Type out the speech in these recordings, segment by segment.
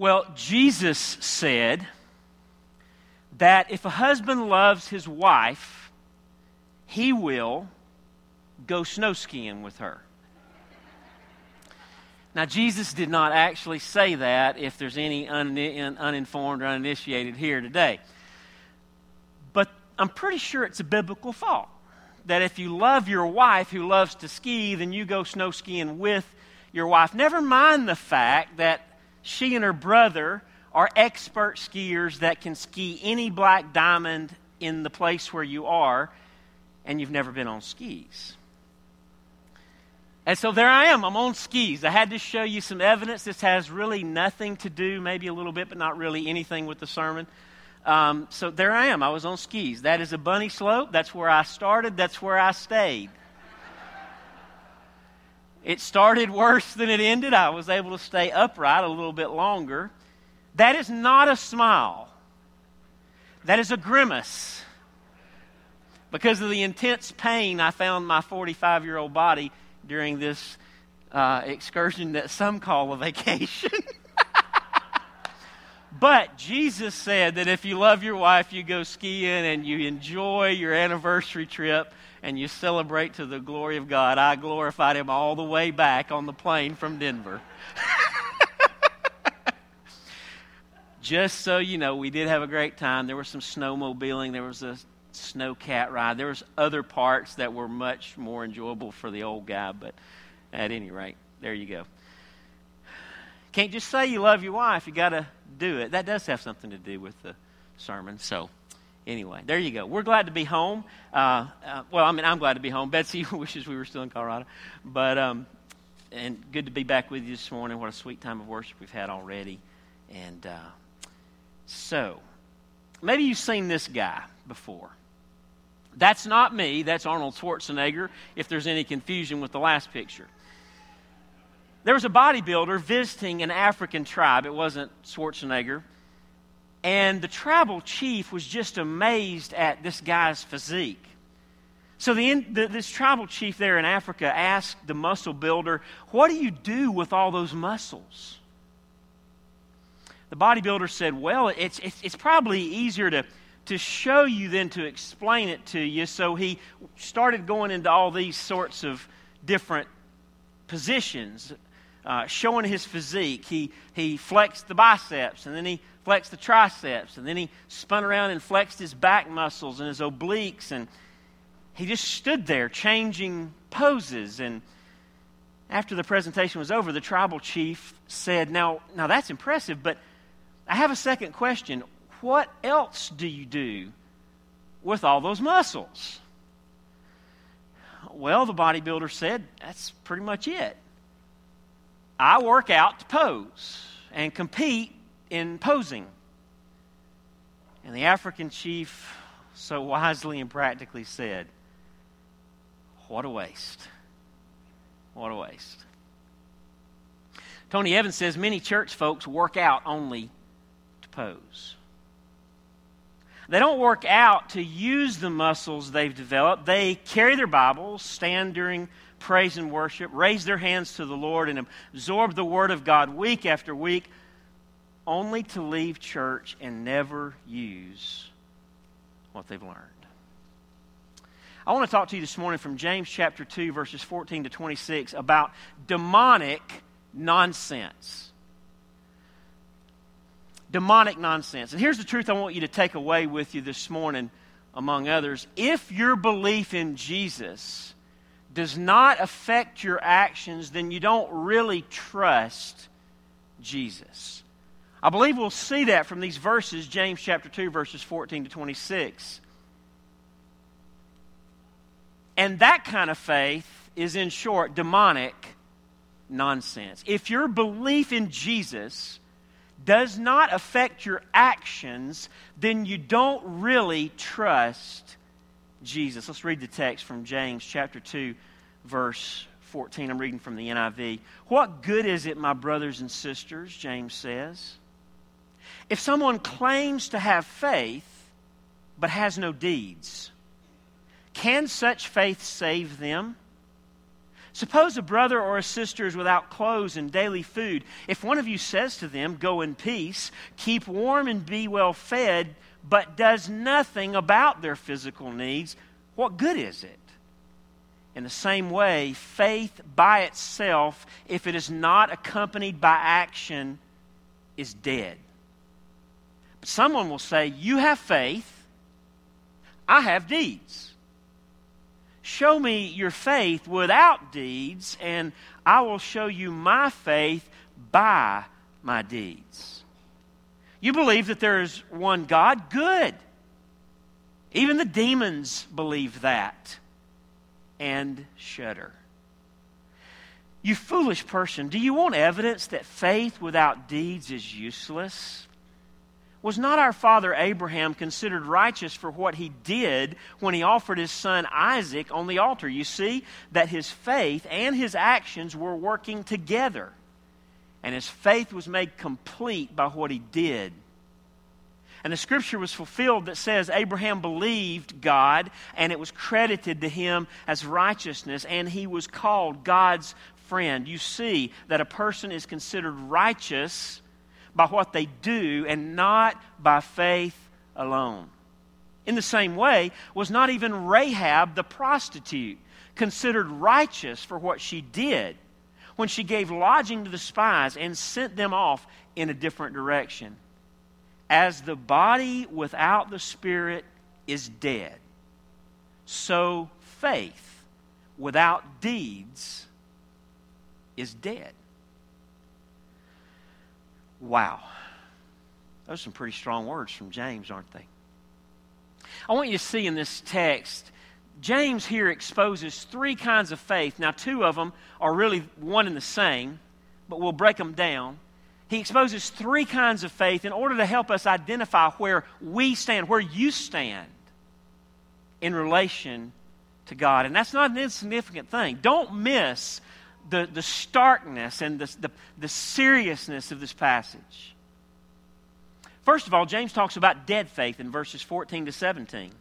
Well, Jesus said that if a husband loves his wife, he will go snow skiing with her. Now, Jesus did not actually say that if there's any un- uninformed or uninitiated here today. But I'm pretty sure it's a biblical thought that if you love your wife who loves to ski, then you go snow skiing with your wife. Never mind the fact that she and her brother are expert skiers that can ski any black diamond in the place where you are, and you've never been on skis. And so there I am. I'm on skis. I had to show you some evidence. This has really nothing to do, maybe a little bit, but not really anything with the sermon. Um, so there I am. I was on skis. That is a bunny slope. That's where I started. That's where I stayed. It started worse than it ended. I was able to stay upright a little bit longer. That is not a smile, that is a grimace. Because of the intense pain I found my 45 year old body during this uh, excursion that some call a vacation. but Jesus said that if you love your wife, you go skiing and you enjoy your anniversary trip and you celebrate to the glory of God. I glorified him all the way back on the plane from Denver. Just so you know, we did have a great time. There was some snowmobiling, there was a snow cat ride. There was other parts that were much more enjoyable for the old guy, but at any rate, there you go. Can't just say you love your wife, you got to do it. That does have something to do with the sermon. So, anyway, there you go. We're glad to be home. Uh, uh, well, I mean, I'm glad to be home. Betsy wishes we were still in Colorado, but um, and good to be back with you this morning. What a sweet time of worship we've had already, and uh, so maybe you've seen this guy before. That's not me. That's Arnold Schwarzenegger. If there's any confusion with the last picture. There was a bodybuilder visiting an African tribe. It wasn't Schwarzenegger and the tribal chief was just amazed at this guy's physique. So the, the, this tribal chief there in Africa asked the muscle builder, What do you do with all those muscles? The bodybuilder said, Well, it's, it's, it's probably easier to, to show you than to explain it to you. So he started going into all these sorts of different positions, uh, showing his physique. He, he flexed the biceps, and then he flexed the triceps, and then he spun around and flexed his back muscles and his obliques, and he just stood there changing poses. And after the presentation was over, the tribal chief said, Now, now that's impressive, but I have a second question. What else do you do with all those muscles? Well, the bodybuilder said, That's pretty much it. I work out to pose and compete in posing. And the African chief so wisely and practically said, What a waste. What a waste. Tony Evans says many church folks work out only to pose. They don't work out to use the muscles they've developed. They carry their Bibles, stand during praise and worship, raise their hands to the Lord, and absorb the Word of God week after week only to leave church and never use what they've learned. I want to talk to you this morning from James chapter 2, verses 14 to 26, about demonic nonsense. Demonic nonsense. And here's the truth I want you to take away with you this morning, among others. If your belief in Jesus does not affect your actions, then you don't really trust Jesus. I believe we'll see that from these verses, James chapter 2, verses 14 to 26. And that kind of faith is, in short, demonic nonsense. If your belief in Jesus does not affect your actions, then you don't really trust Jesus. Let's read the text from James chapter 2, verse 14. I'm reading from the NIV. What good is it, my brothers and sisters, James says, if someone claims to have faith but has no deeds, can such faith save them? Suppose a brother or a sister is without clothes and daily food. If one of you says to them, Go in peace, keep warm and be well fed, but does nothing about their physical needs, what good is it? In the same way, faith by itself, if it is not accompanied by action, is dead. But someone will say, You have faith, I have deeds. Show me your faith without deeds, and I will show you my faith by my deeds. You believe that there is one God? Good. Even the demons believe that and shudder. You foolish person, do you want evidence that faith without deeds is useless? Was not our father Abraham considered righteous for what he did when he offered his son Isaac on the altar? You see that his faith and his actions were working together, and his faith was made complete by what he did. And the scripture was fulfilled that says Abraham believed God, and it was credited to him as righteousness, and he was called God's friend. You see that a person is considered righteous by what they do and not by faith alone. In the same way, was not even Rahab the prostitute considered righteous for what she did when she gave lodging to the spies and sent them off in a different direction? As the body without the spirit is dead, so faith without deeds is dead. Wow. Those are some pretty strong words from James, aren't they? I want you to see in this text, James here exposes three kinds of faith. Now, two of them are really one and the same, but we'll break them down. He exposes three kinds of faith in order to help us identify where we stand, where you stand in relation to God. And that's not an insignificant thing. Don't miss the, the starkness and the, the, the seriousness of this passage. First of all, James talks about dead faith in verses 14 to 17.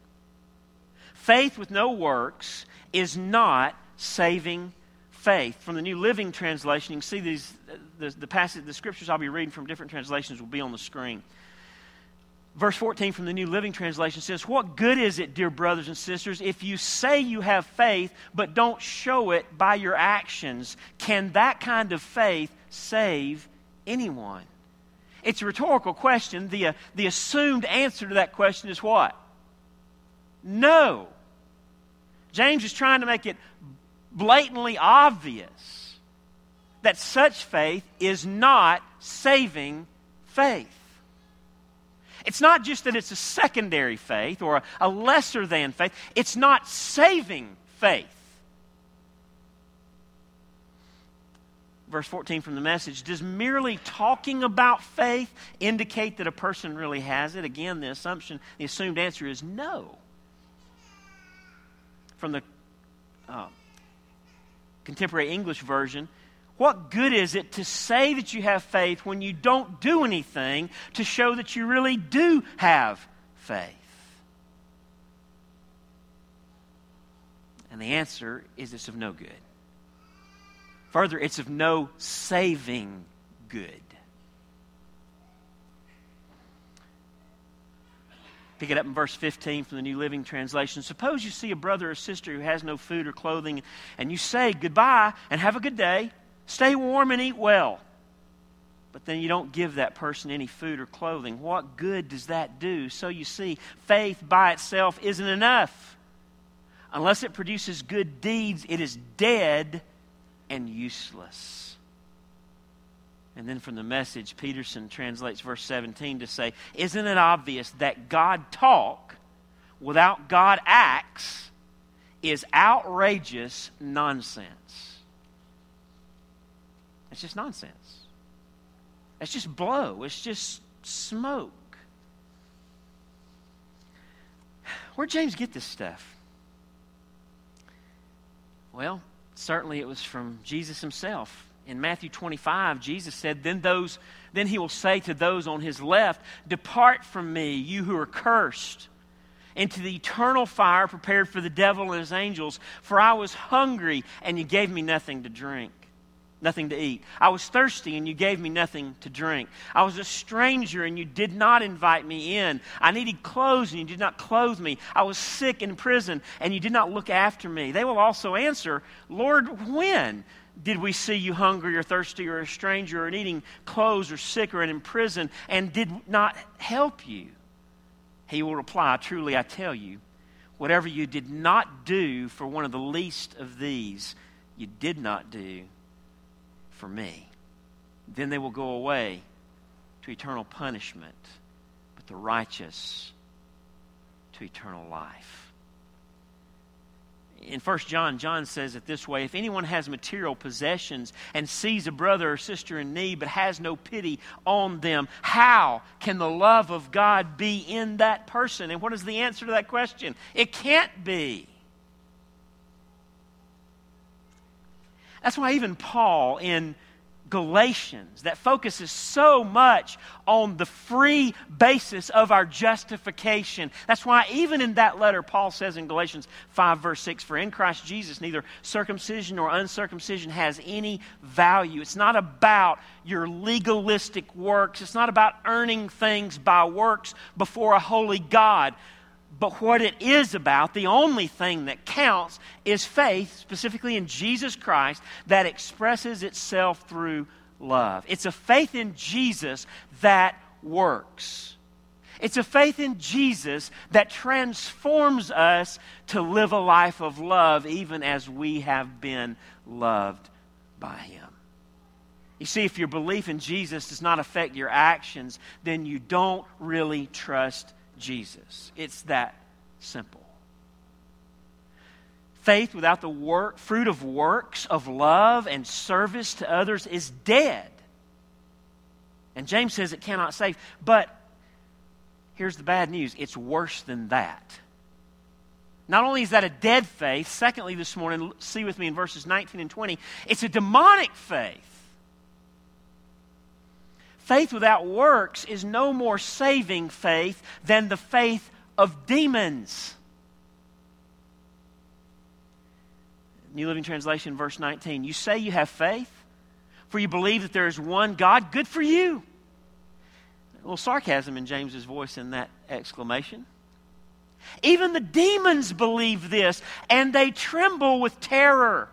Faith with no works is not saving faith. From the New Living Translation, you can see these, the, the passage, the scriptures I'll be reading from different translations will be on the screen. Verse 14 from the New Living Translation says, What good is it, dear brothers and sisters, if you say you have faith but don't show it by your actions? Can that kind of faith save anyone? It's a rhetorical question. The, uh, the assumed answer to that question is what? No. James is trying to make it blatantly obvious that such faith is not saving faith. It's not just that it's a secondary faith or a, a lesser than faith, it's not saving faith. Verse 14 from the message Does merely talking about faith indicate that a person really has it? Again, the assumption, the assumed answer is no. From the uh, contemporary English version, what good is it to say that you have faith when you don't do anything to show that you really do have faith? And the answer is it's of no good. Further, it's of no saving good. Pick it up in verse 15 from the New Living Translation. Suppose you see a brother or sister who has no food or clothing, and you say goodbye and have a good day. Stay warm and eat well. But then you don't give that person any food or clothing. What good does that do? So you see, faith by itself isn't enough. Unless it produces good deeds, it is dead and useless. And then from the message, Peterson translates verse 17 to say, Isn't it obvious that God talk without God acts is outrageous nonsense? It's just nonsense. It's just blow. It's just smoke. Where'd James get this stuff? Well, certainly it was from Jesus himself. In Matthew 25, Jesus said, Then those then he will say to those on his left, Depart from me, you who are cursed into the eternal fire prepared for the devil and his angels. For I was hungry, and you gave me nothing to drink nothing to eat. I was thirsty and you gave me nothing to drink. I was a stranger and you did not invite me in. I needed clothes and you did not clothe me. I was sick in prison and you did not look after me. They will also answer, Lord, when? Did we see you hungry or thirsty or a stranger or needing clothes or sick or in prison and did not help you? He will reply, Truly I tell you, whatever you did not do for one of the least of these, you did not do for me. Then they will go away to eternal punishment, but the righteous to eternal life. In 1 John, John says it this way If anyone has material possessions and sees a brother or sister in need but has no pity on them, how can the love of God be in that person? And what is the answer to that question? It can't be. That's why even Paul in Galatians, that focuses so much on the free basis of our justification. That's why, even in that letter, Paul says in Galatians 5, verse 6, For in Christ Jesus, neither circumcision nor uncircumcision has any value. It's not about your legalistic works, it's not about earning things by works before a holy God. But what it is about, the only thing that counts, is faith, specifically in Jesus Christ, that expresses itself through love. It's a faith in Jesus that works. It's a faith in Jesus that transforms us to live a life of love, even as we have been loved by Him. You see, if your belief in Jesus does not affect your actions, then you don't really trust Jesus. It's that simple. Faith without the work, fruit of works of love and service to others is dead. And James says it cannot save. But here's the bad news it's worse than that. Not only is that a dead faith, secondly, this morning, see with me in verses 19 and 20, it's a demonic faith. Faith without works is no more saving faith than the faith of demons. New Living Translation, verse 19. You say you have faith, for you believe that there is one God. Good for you. A little sarcasm in James's voice in that exclamation. Even the demons believe this, and they tremble with terror.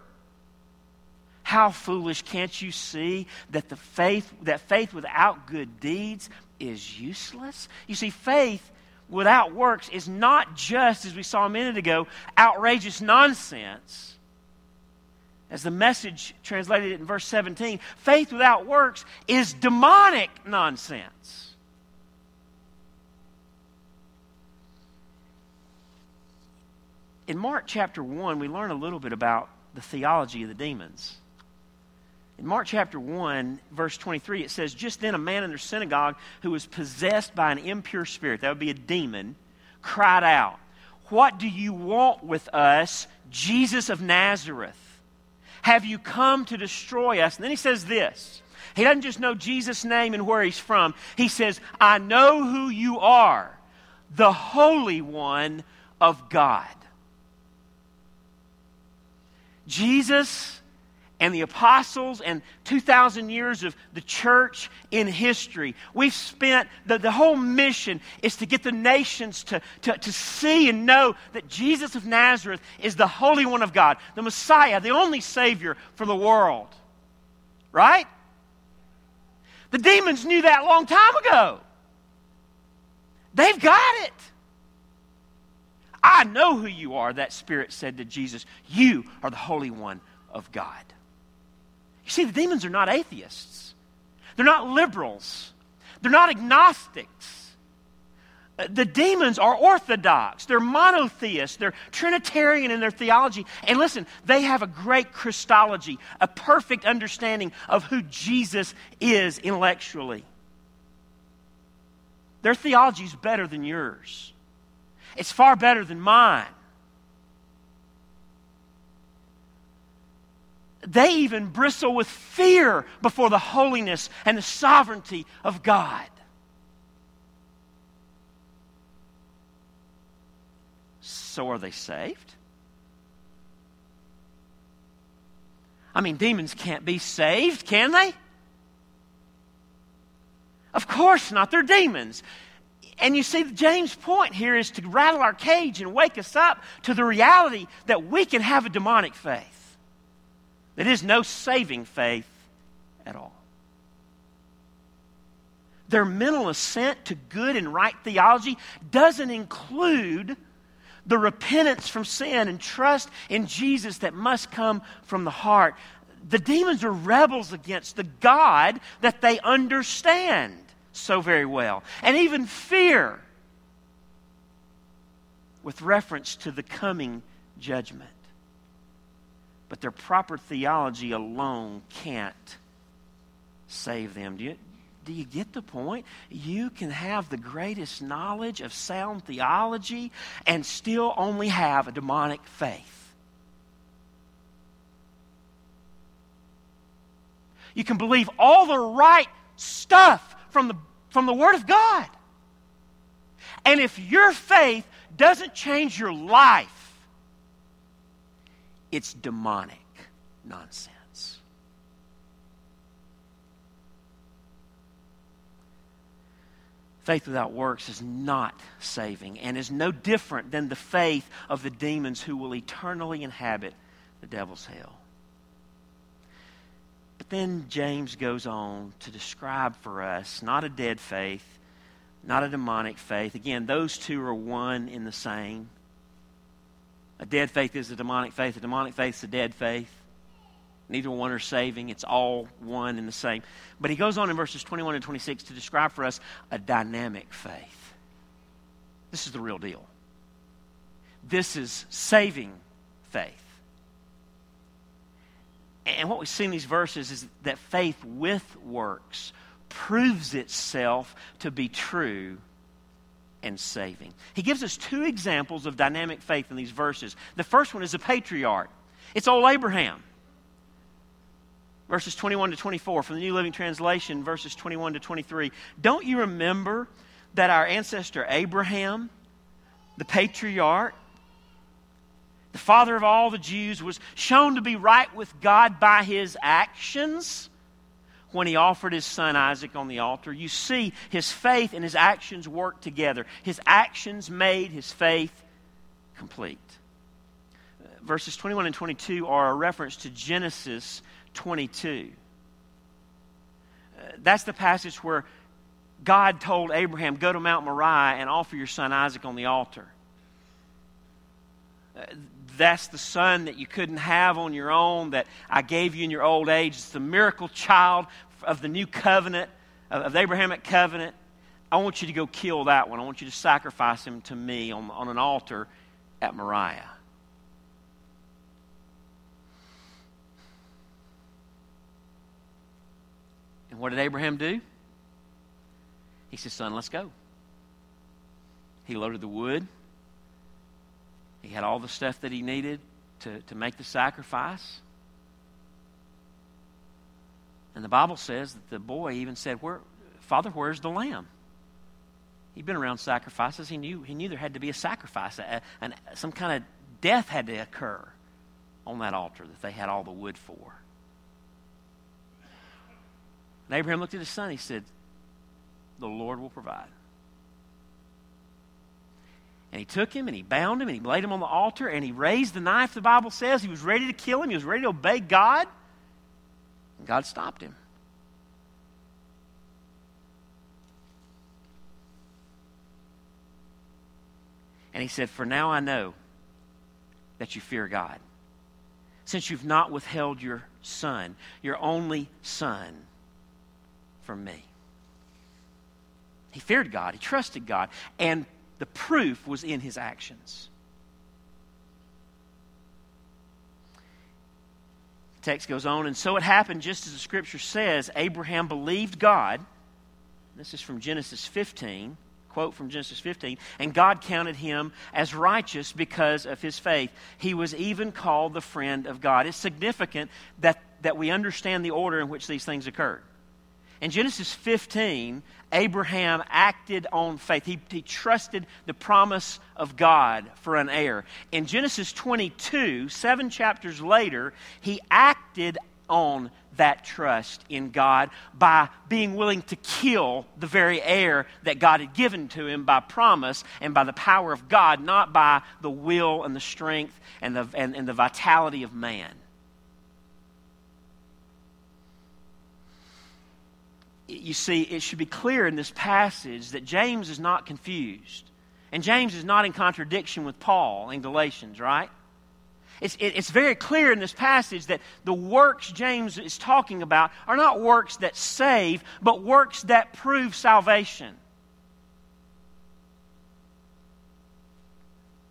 How foolish can't you see that the faith that faith without good deeds is useless? You see faith without works is not just as we saw a minute ago outrageous nonsense. As the message translated it in verse 17, faith without works is demonic nonsense. In Mark chapter 1, we learn a little bit about the theology of the demons. In Mark chapter 1, verse 23, it says, Just then a man in their synagogue who was possessed by an impure spirit, that would be a demon, cried out, What do you want with us, Jesus of Nazareth? Have you come to destroy us? And then he says this. He doesn't just know Jesus' name and where he's from. He says, I know who you are, the Holy One of God. Jesus and the apostles and 2,000 years of the church in history. We've spent, the, the whole mission is to get the nations to, to, to see and know that Jesus of Nazareth is the Holy One of God, the Messiah, the only Savior for the world. Right? The demons knew that a long time ago. They've got it. I know who you are, that Spirit said to Jesus. You are the Holy One of God. You see, the demons are not atheists, they're not liberals, they're not agnostics. Uh, the demons are orthodox. They're monotheists. They're Trinitarian in their theology. And listen, they have a great Christology, a perfect understanding of who Jesus is intellectually. Their theology is better than yours, it's far better than mine. They even bristle with fear before the holiness and the sovereignty of God. So are they saved? I mean, demons can't be saved, can they? Of course not. They're demons. And you see, James' point here is to rattle our cage and wake us up to the reality that we can have a demonic faith. That is no saving faith at all. Their mental assent to good and right theology doesn't include the repentance from sin and trust in Jesus that must come from the heart. The demons are rebels against the God that they understand so very well, and even fear with reference to the coming judgment. But their proper theology alone can't save them. Do you, do you get the point? You can have the greatest knowledge of sound theology and still only have a demonic faith. You can believe all the right stuff from the, from the Word of God. And if your faith doesn't change your life, it's demonic nonsense. Faith without works is not saving and is no different than the faith of the demons who will eternally inhabit the devil's hell. But then James goes on to describe for us not a dead faith, not a demonic faith. Again, those two are one in the same. A dead faith is a demonic faith, a demonic faith is a dead faith. Neither one are saving. It's all one and the same. But he goes on in verses 21 and 26 to describe for us a dynamic faith. This is the real deal. This is saving faith. And what we see in these verses is that faith with works proves itself to be true and saving. He gives us two examples of dynamic faith in these verses. The first one is a patriarch, it's old Abraham verses 21 to 24 from the New Living Translation, verses 21 to 23. Don't you remember that our ancestor Abraham, the patriarch, the father of all the Jews, was shown to be right with God by his actions when he offered his son Isaac on the altar? You see, his faith and his actions worked together. His actions made his faith complete. Verses 21 and 22 are a reference to Genesis 22. Uh, that's the passage where God told Abraham, Go to Mount Moriah and offer your son Isaac on the altar. Uh, that's the son that you couldn't have on your own, that I gave you in your old age. It's the miracle child of the new covenant, of the Abrahamic covenant. I want you to go kill that one. I want you to sacrifice him to me on, on an altar at Moriah. And what did Abraham do? He said, Son, let's go. He loaded the wood. He had all the stuff that he needed to, to make the sacrifice. And the Bible says that the boy even said, Where, Father, where's the lamb? He'd been around sacrifices. He knew, he knew there had to be a sacrifice, a, some kind of death had to occur on that altar that they had all the wood for. And Abraham looked at his son. He said, The Lord will provide. And he took him and he bound him and he laid him on the altar and he raised the knife, the Bible says. He was ready to kill him. He was ready to obey God. God stopped him. And he said, For now I know that you fear God, since you've not withheld your son, your only son from me. He feared God, he trusted God, and the proof was in his actions. Text goes on, and so it happened just as the scripture says Abraham believed God. This is from Genesis 15 quote from Genesis 15, and God counted him as righteous because of his faith. He was even called the friend of God. It's significant that, that we understand the order in which these things occurred. In Genesis 15, Abraham acted on faith. He, he trusted the promise of God for an heir. In Genesis 22, seven chapters later, he acted on that trust in God by being willing to kill the very heir that God had given to him by promise and by the power of God, not by the will and the strength and the, and, and the vitality of man. You see, it should be clear in this passage that James is not confused. And James is not in contradiction with Paul in Galatians, right? It's, it, it's very clear in this passage that the works James is talking about are not works that save, but works that prove salvation.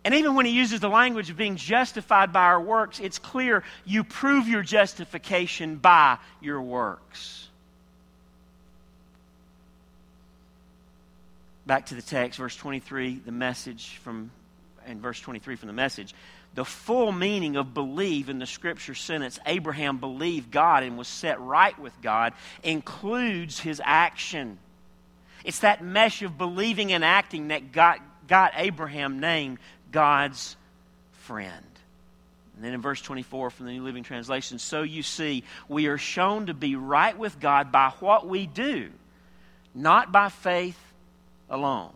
And even when he uses the language of being justified by our works, it's clear you prove your justification by your works. Back to the text, verse 23, the message from, and verse 23 from the message the full meaning of believe in the scripture sentence, Abraham believed God and was set right with God, includes his action. It's that mesh of believing and acting that got, got Abraham named God's friend. And then in verse 24 from the New Living Translation, so you see, we are shown to be right with God by what we do, not by faith alone.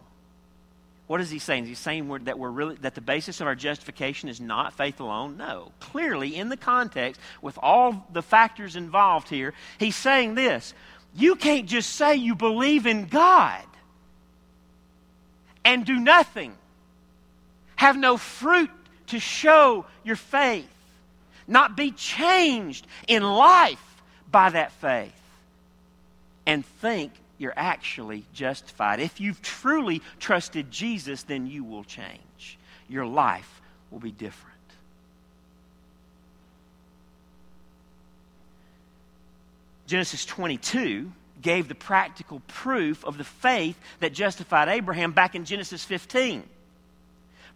What is he saying? Is he saying we're, that we're really that the basis of our justification is not faith alone? No. Clearly, in the context, with all the factors involved here, he's saying this: you can't just say you believe in God and do nothing, have no fruit to show your faith, not be changed in life by that faith, and think you're actually justified. If you've truly trusted Jesus, then you will change. Your life will be different. Genesis 22 gave the practical proof of the faith that justified Abraham back in Genesis 15.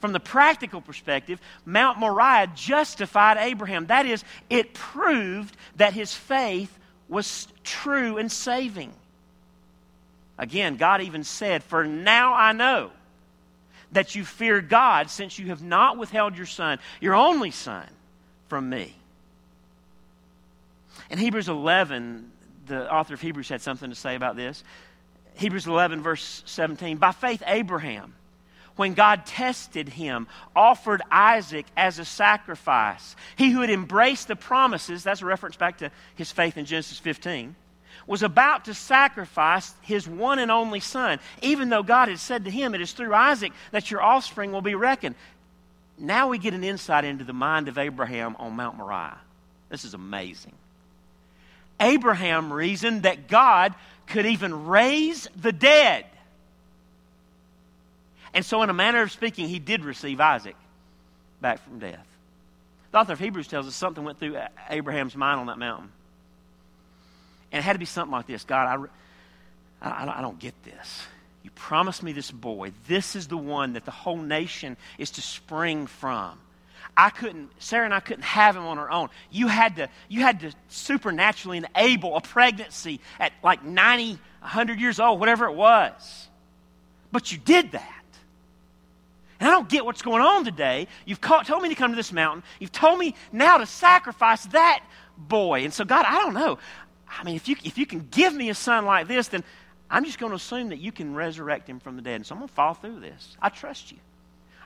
From the practical perspective, Mount Moriah justified Abraham. That is, it proved that his faith was true and saving. Again, God even said, For now I know that you fear God, since you have not withheld your son, your only son, from me. In Hebrews 11, the author of Hebrews had something to say about this. Hebrews 11, verse 17. By faith, Abraham, when God tested him, offered Isaac as a sacrifice. He who had embraced the promises, that's a reference back to his faith in Genesis 15 was about to sacrifice his one and only son, even though God had said to him, It is through Isaac that your offspring will be reckoned. Now we get an insight into the mind of Abraham on Mount Moriah. This is amazing. Abraham reasoned that God could even raise the dead. And so, in a manner of speaking, he did receive Isaac back from death. The author of Hebrews tells us something went through Abraham's mind on that mountain. And it had to be something like this God, I, I, I don't get this. You promised me this boy. This is the one that the whole nation is to spring from. I couldn't, Sarah and I couldn't have him on our own. You had to, you had to supernaturally enable a pregnancy at like 90, 100 years old, whatever it was. But you did that. And I don't get what's going on today. You've called, told me to come to this mountain. You've told me now to sacrifice that boy. And so, God, I don't know. I mean, if you, if you can give me a son like this, then I'm just going to assume that you can resurrect him from the dead. And so I'm going to follow through this. I trust you.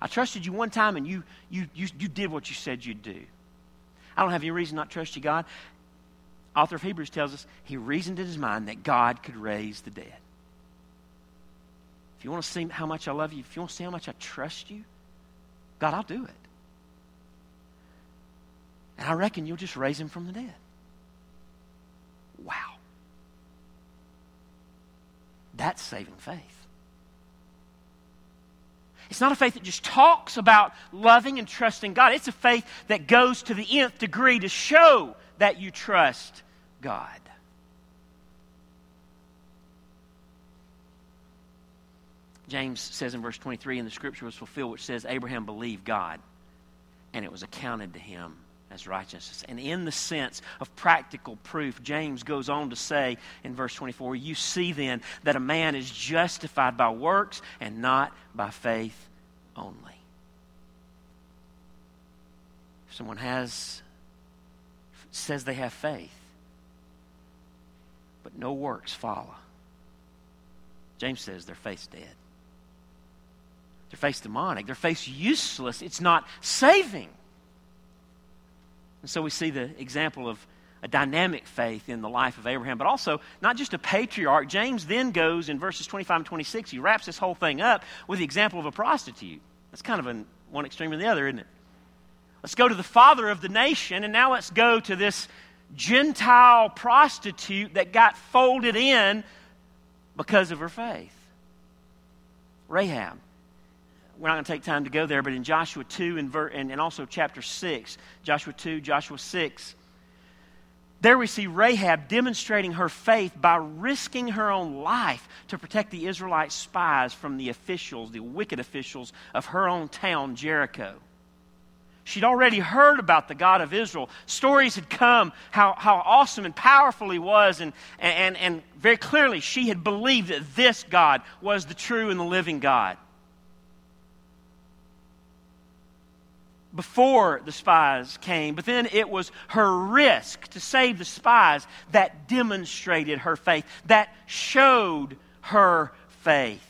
I trusted you one time and you, you, you, you did what you said you'd do. I don't have any reason not to trust you, God. Author of Hebrews tells us he reasoned in his mind that God could raise the dead. If you want to see how much I love you, if you want to see how much I trust you, God, I'll do it. And I reckon you'll just raise him from the dead. Wow. That's saving faith. It's not a faith that just talks about loving and trusting God. It's a faith that goes to the nth degree to show that you trust God. James says in verse 23, and the scripture was fulfilled, which says, Abraham believed God, and it was accounted to him as righteousness. And in the sense of practical proof, James goes on to say in verse 24, You see then that a man is justified by works and not by faith only. If someone has, says they have faith, but no works follow, James says their faith's dead. Their faith's demonic. Their faith's useless. It's not saving. And so we see the example of a dynamic faith in the life of Abraham, but also not just a patriarch. James then goes in verses 25 and 26, he wraps this whole thing up with the example of a prostitute. That's kind of an, one extreme or the other, isn't it? Let's go to the father of the nation, and now let's go to this Gentile prostitute that got folded in because of her faith. Rahab we're not going to take time to go there, but in Joshua 2 and, ver- and, and also chapter 6, Joshua 2, Joshua 6, there we see Rahab demonstrating her faith by risking her own life to protect the Israelite spies from the officials, the wicked officials of her own town, Jericho. She'd already heard about the God of Israel. Stories had come how, how awesome and powerful he was, and, and, and very clearly she had believed that this God was the true and the living God. Before the spies came, but then it was her risk to save the spies that demonstrated her faith, that showed her faith,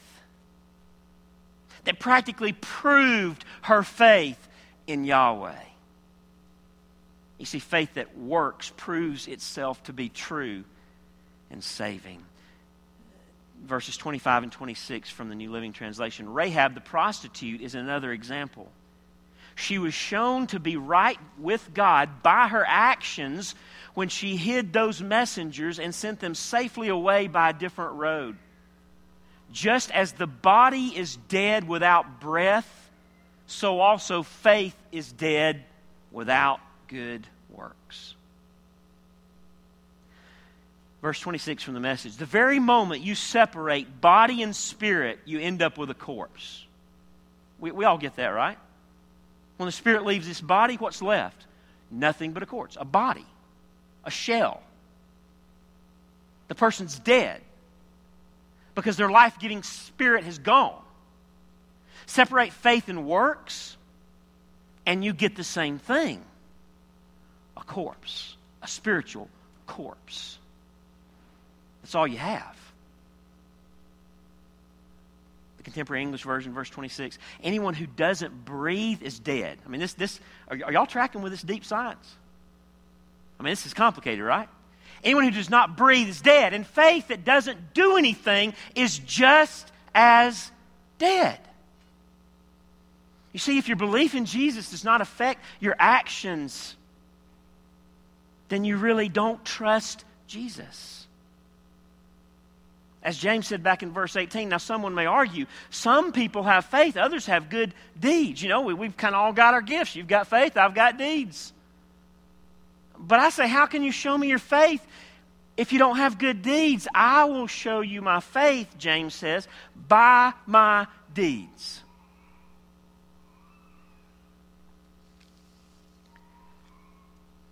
that practically proved her faith in Yahweh. You see, faith that works proves itself to be true and saving. Verses 25 and 26 from the New Living Translation. Rahab the prostitute is another example. She was shown to be right with God by her actions when she hid those messengers and sent them safely away by a different road. Just as the body is dead without breath, so also faith is dead without good works. Verse 26 from the message. The very moment you separate body and spirit, you end up with a corpse. We, we all get that, right? When the spirit leaves this body, what's left? Nothing but a corpse, a body, a shell. The person's dead because their life giving spirit has gone. Separate faith and works, and you get the same thing a corpse, a spiritual corpse. That's all you have contemporary English version, verse 26. Anyone who doesn't breathe is dead. I mean, this, this, are, are y'all tracking with this deep science? I mean, this is complicated, right? Anyone who does not breathe is dead. And faith that doesn't do anything is just as dead. You see, if your belief in Jesus does not affect your actions, then you really don't trust Jesus. As James said back in verse 18, now someone may argue, some people have faith, others have good deeds. You know, we, we've kind of all got our gifts. You've got faith, I've got deeds. But I say, how can you show me your faith if you don't have good deeds? I will show you my faith, James says, by my deeds.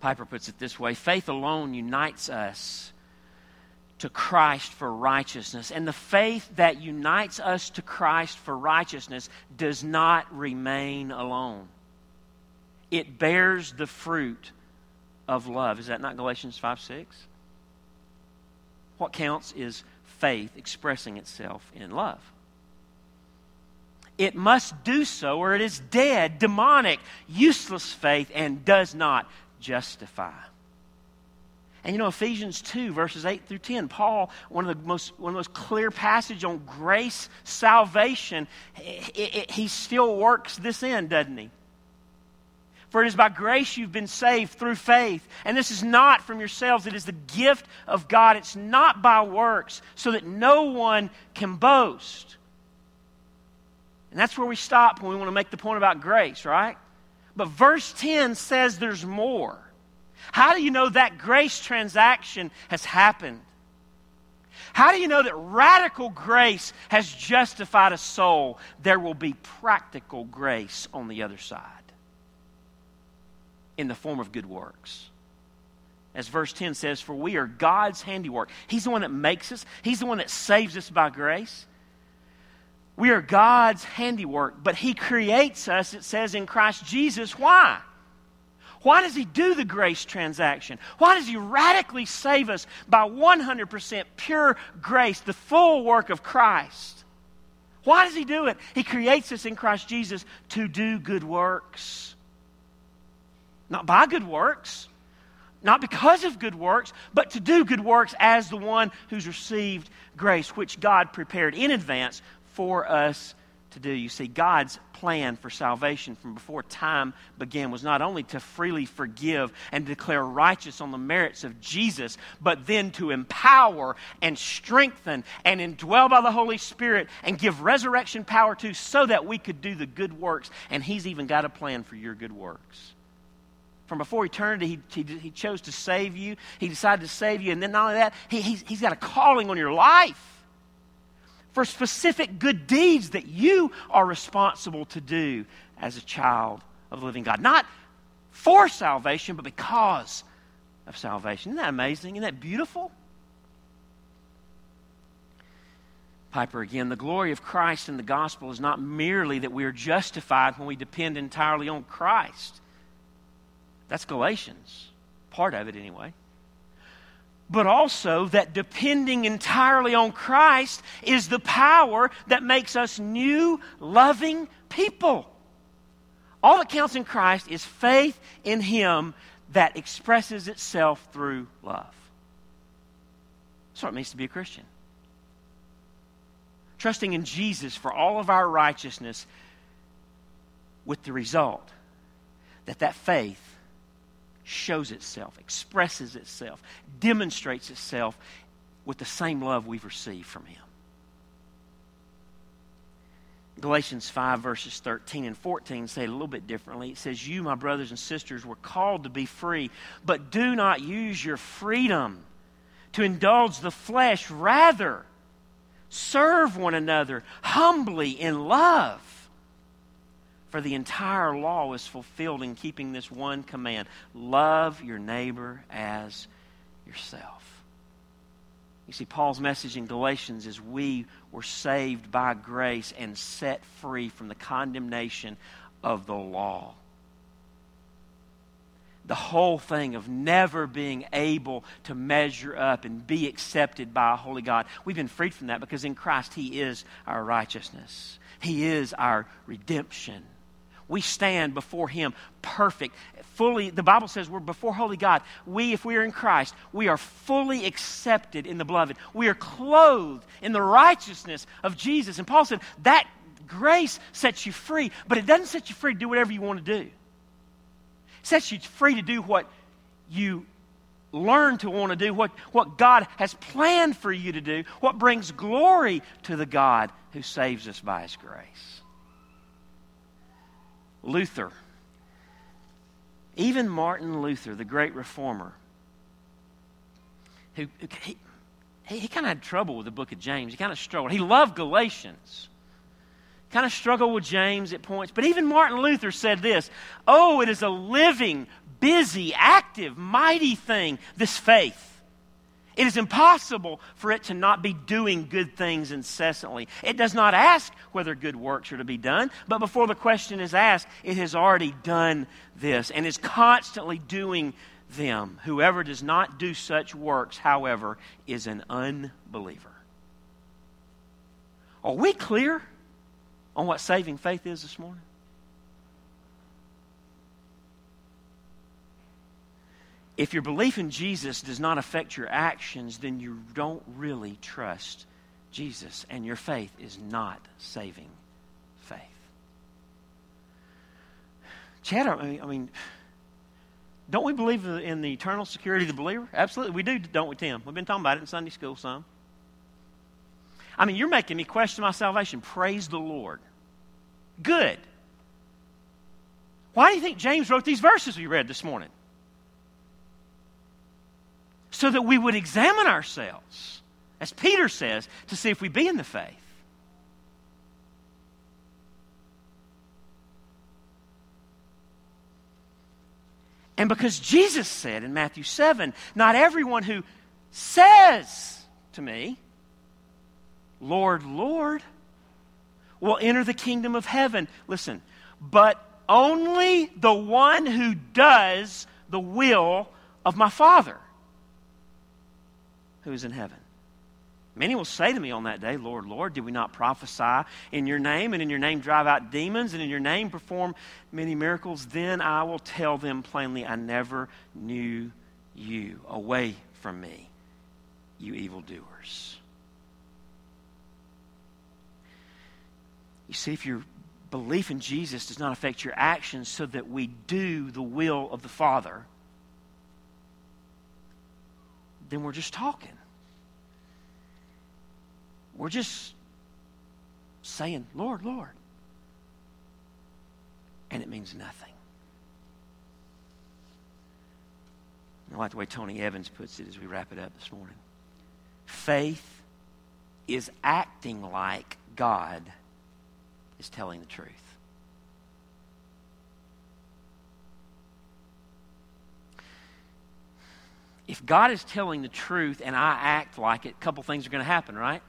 Piper puts it this way faith alone unites us to Christ for righteousness. And the faith that unites us to Christ for righteousness does not remain alone, it bears the fruit of love. Is that not Galatians 5 6? What counts is faith expressing itself in love. It must do so, or it is dead, demonic, useless faith, and does not justify. And you know, Ephesians 2, verses 8 through 10, Paul, one of the most, one of the most clear passage on grace, salvation, it, it, he still works this in, doesn't he? For it is by grace you've been saved through faith. And this is not from yourselves, it is the gift of God. It's not by works, so that no one can boast. And that's where we stop when we want to make the point about grace, right? But verse 10 says there's more. How do you know that grace transaction has happened? How do you know that radical grace has justified a soul? There will be practical grace on the other side. in the form of good works. As verse 10 says, For we are God's handiwork. He's the one that makes us, He's the one that saves us by grace. We are God's handiwork, but He creates us, it says in Christ Jesus. Why? Why does He do the grace transaction? Why does He radically save us by 100% pure grace, the full work of Christ? Why does He do it? He creates us in Christ Jesus to do good works. Not by good works, not because of good works, but to do good works as the one who's received grace, which God prepared in advance for us to do. You see, God's plan for salvation from before time began was not only to freely forgive and declare righteous on the merits of Jesus, but then to empower and strengthen and indwell by the Holy Spirit and give resurrection power to so that we could do the good works. And He's even got a plan for your good works. From before eternity, he, he, he chose to save you. He decided to save you. And then not only that, he, he's, he's got a calling on your life for specific good deeds that you are responsible to do as a child of living God. Not for salvation, but because of salvation. Isn't that amazing? Isn't that beautiful? Piper again, the glory of Christ in the gospel is not merely that we are justified when we depend entirely on Christ. That's Galatians, part of it anyway but also that depending entirely on Christ is the power that makes us new, loving people. All that counts in Christ is faith in Him that expresses itself through love. That's what it means to be a Christian. Trusting in Jesus for all of our righteousness, with the result that that faith shows itself, expresses itself, demonstrates itself with the same love we've received from Him. Galatians 5, verses 13 and 14 say it a little bit differently. It says, You, my brothers and sisters, were called to be free, but do not use your freedom to indulge the flesh. Rather, serve one another humbly in love. For the entire law is fulfilled in keeping this one command love your neighbor as yourself. You see, Paul's message in Galatians is we were saved by grace and set free from the condemnation of the law. The whole thing of never being able to measure up and be accepted by a holy God. We've been freed from that because in Christ He is our righteousness, He is our redemption we stand before Him perfect, fully. The Bible says we're before Holy God. We, if we are in Christ, we are fully accepted in the beloved. We are clothed in the righteousness of Jesus. And Paul said that grace sets you free, but it doesn't set you free to do whatever you want to do. It sets you free to do what you learn to want to do, what, what God has planned for you to do, what brings glory to the God who saves us by His grace. Luther, even Martin Luther, the great reformer, who, he, he kind of had trouble with the book of James. He kind of struggled. He loved Galatians. Kind of struggled with James at points. But even Martin Luther said this Oh, it is a living, busy, active, mighty thing, this faith. It is impossible for it to not be doing good things incessantly. It does not ask whether good works are to be done, but before the question is asked, it has already done this and is constantly doing them. Whoever does not do such works, however, is an unbeliever. Are we clear on what saving faith is this morning? If your belief in Jesus does not affect your actions, then you don't really trust Jesus, and your faith is not saving faith. Chad, I mean, don't we believe in the eternal security of the believer? Absolutely, we do, don't we, Tim? We've been talking about it in Sunday school some. I mean, you're making me question my salvation. Praise the Lord. Good. Why do you think James wrote these verses we read this morning? So that we would examine ourselves, as Peter says, to see if we be in the faith. And because Jesus said in Matthew 7, not everyone who says to me, Lord, Lord, will enter the kingdom of heaven. Listen, but only the one who does the will of my Father who is in heaven. Many will say to me on that day, Lord, Lord, did we not prophesy in your name, and in your name drive out demons, and in your name perform many miracles? Then I will tell them plainly, I never knew you. Away from me, you evildoers. You see, if your belief in Jesus does not affect your actions so that we do the will of the Father, then we're just talking. We're just saying, Lord, Lord. And it means nothing. I like the way Tony Evans puts it as we wrap it up this morning. Faith is acting like God is telling the truth. If God is telling the truth and I act like it, a couple things are going to happen, right?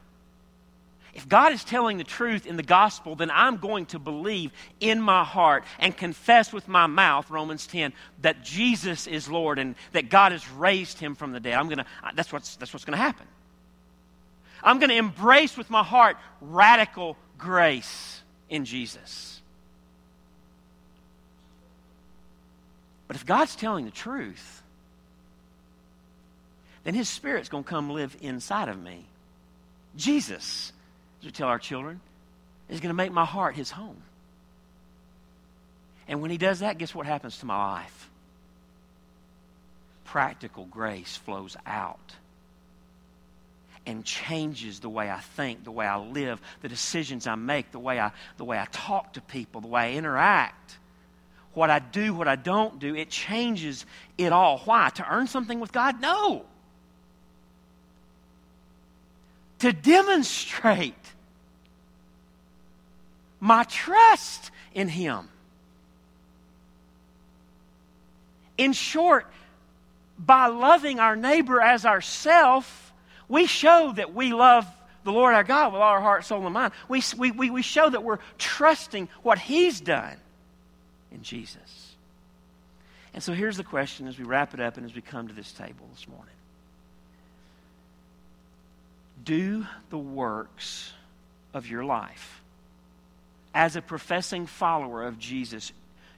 If God is telling the truth in the gospel, then I'm going to believe in my heart and confess with my mouth, Romans 10, that Jesus is Lord and that God has raised him from the dead. I'm going to, that's what's, that's what's going to happen. I'm going to embrace with my heart radical grace in Jesus. But if God's telling the truth, then His Spirit's going to come live inside of me. Jesus, as we tell our children, is going to make my heart His home. And when He does that, guess what happens to my life? Practical grace flows out and changes the way I think, the way I live, the decisions I make, the way I, the way I talk to people, the way I interact, what I do, what I don't do. It changes it all. Why? To earn something with God? No. To demonstrate my trust in Him. In short, by loving our neighbor as ourself, we show that we love the Lord our God with all our heart, soul, and mind. We, we, we show that we're trusting what He's done in Jesus. And so here's the question as we wrap it up and as we come to this table this morning Do the works of your life as a professing follower of Jesus,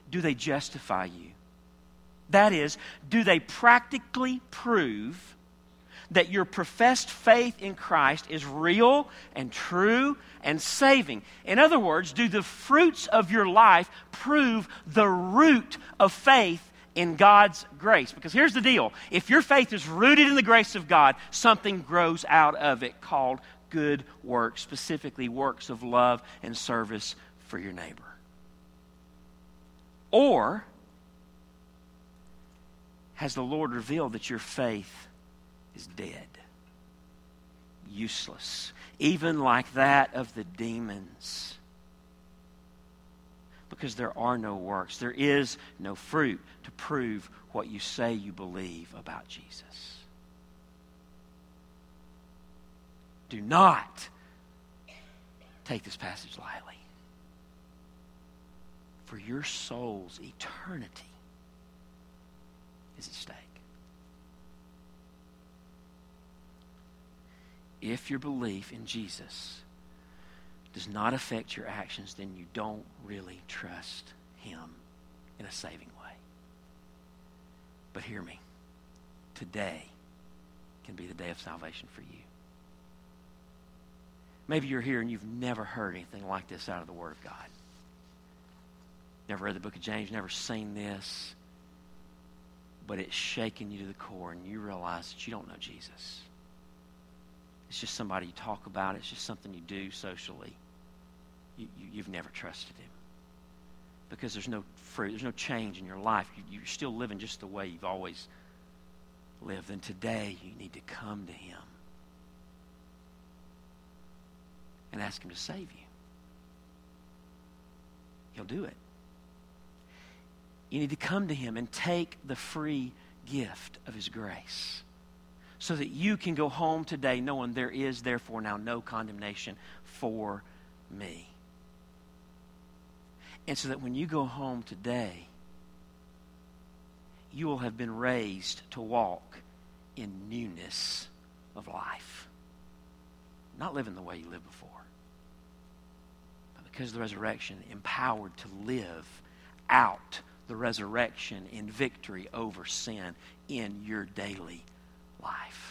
do they justify you? That is, do they practically prove that your professed faith in Christ is real and true and saving. In other words, do the fruits of your life prove the root of faith in God's grace? Because here's the deal if your faith is rooted in the grace of God, something grows out of it called good works, specifically works of love and service for your neighbor. Or has the Lord revealed that your faith is dead, useless, even like that of the demons. Because there are no works, there is no fruit to prove what you say you believe about Jesus. Do not take this passage lightly. For your soul's eternity is at stake. if your belief in Jesus does not affect your actions, then you don't really trust Him in a saving way. But hear me. Today can be the day of salvation for you. Maybe you're here and you've never heard anything like this out of the Word of God. Never read the book of James, never seen this, but it's shaken you to the core and you realize that you don't know Jesus. It's just somebody you talk about. It's just something you do socially. You, have never trusted him because there's no fruit, there's no change in your life. You, you're still living just the way you've always lived. And today you need to come to him and ask him to save you. He'll do it. You need to come to Him and take the free gift of His grace so that you can go home today knowing there is therefore now no condemnation for me. And so that when you go home today, you will have been raised to walk in newness of life. Not living the way you lived before, but because of the resurrection, empowered to live out the resurrection in victory over sin in your daily life.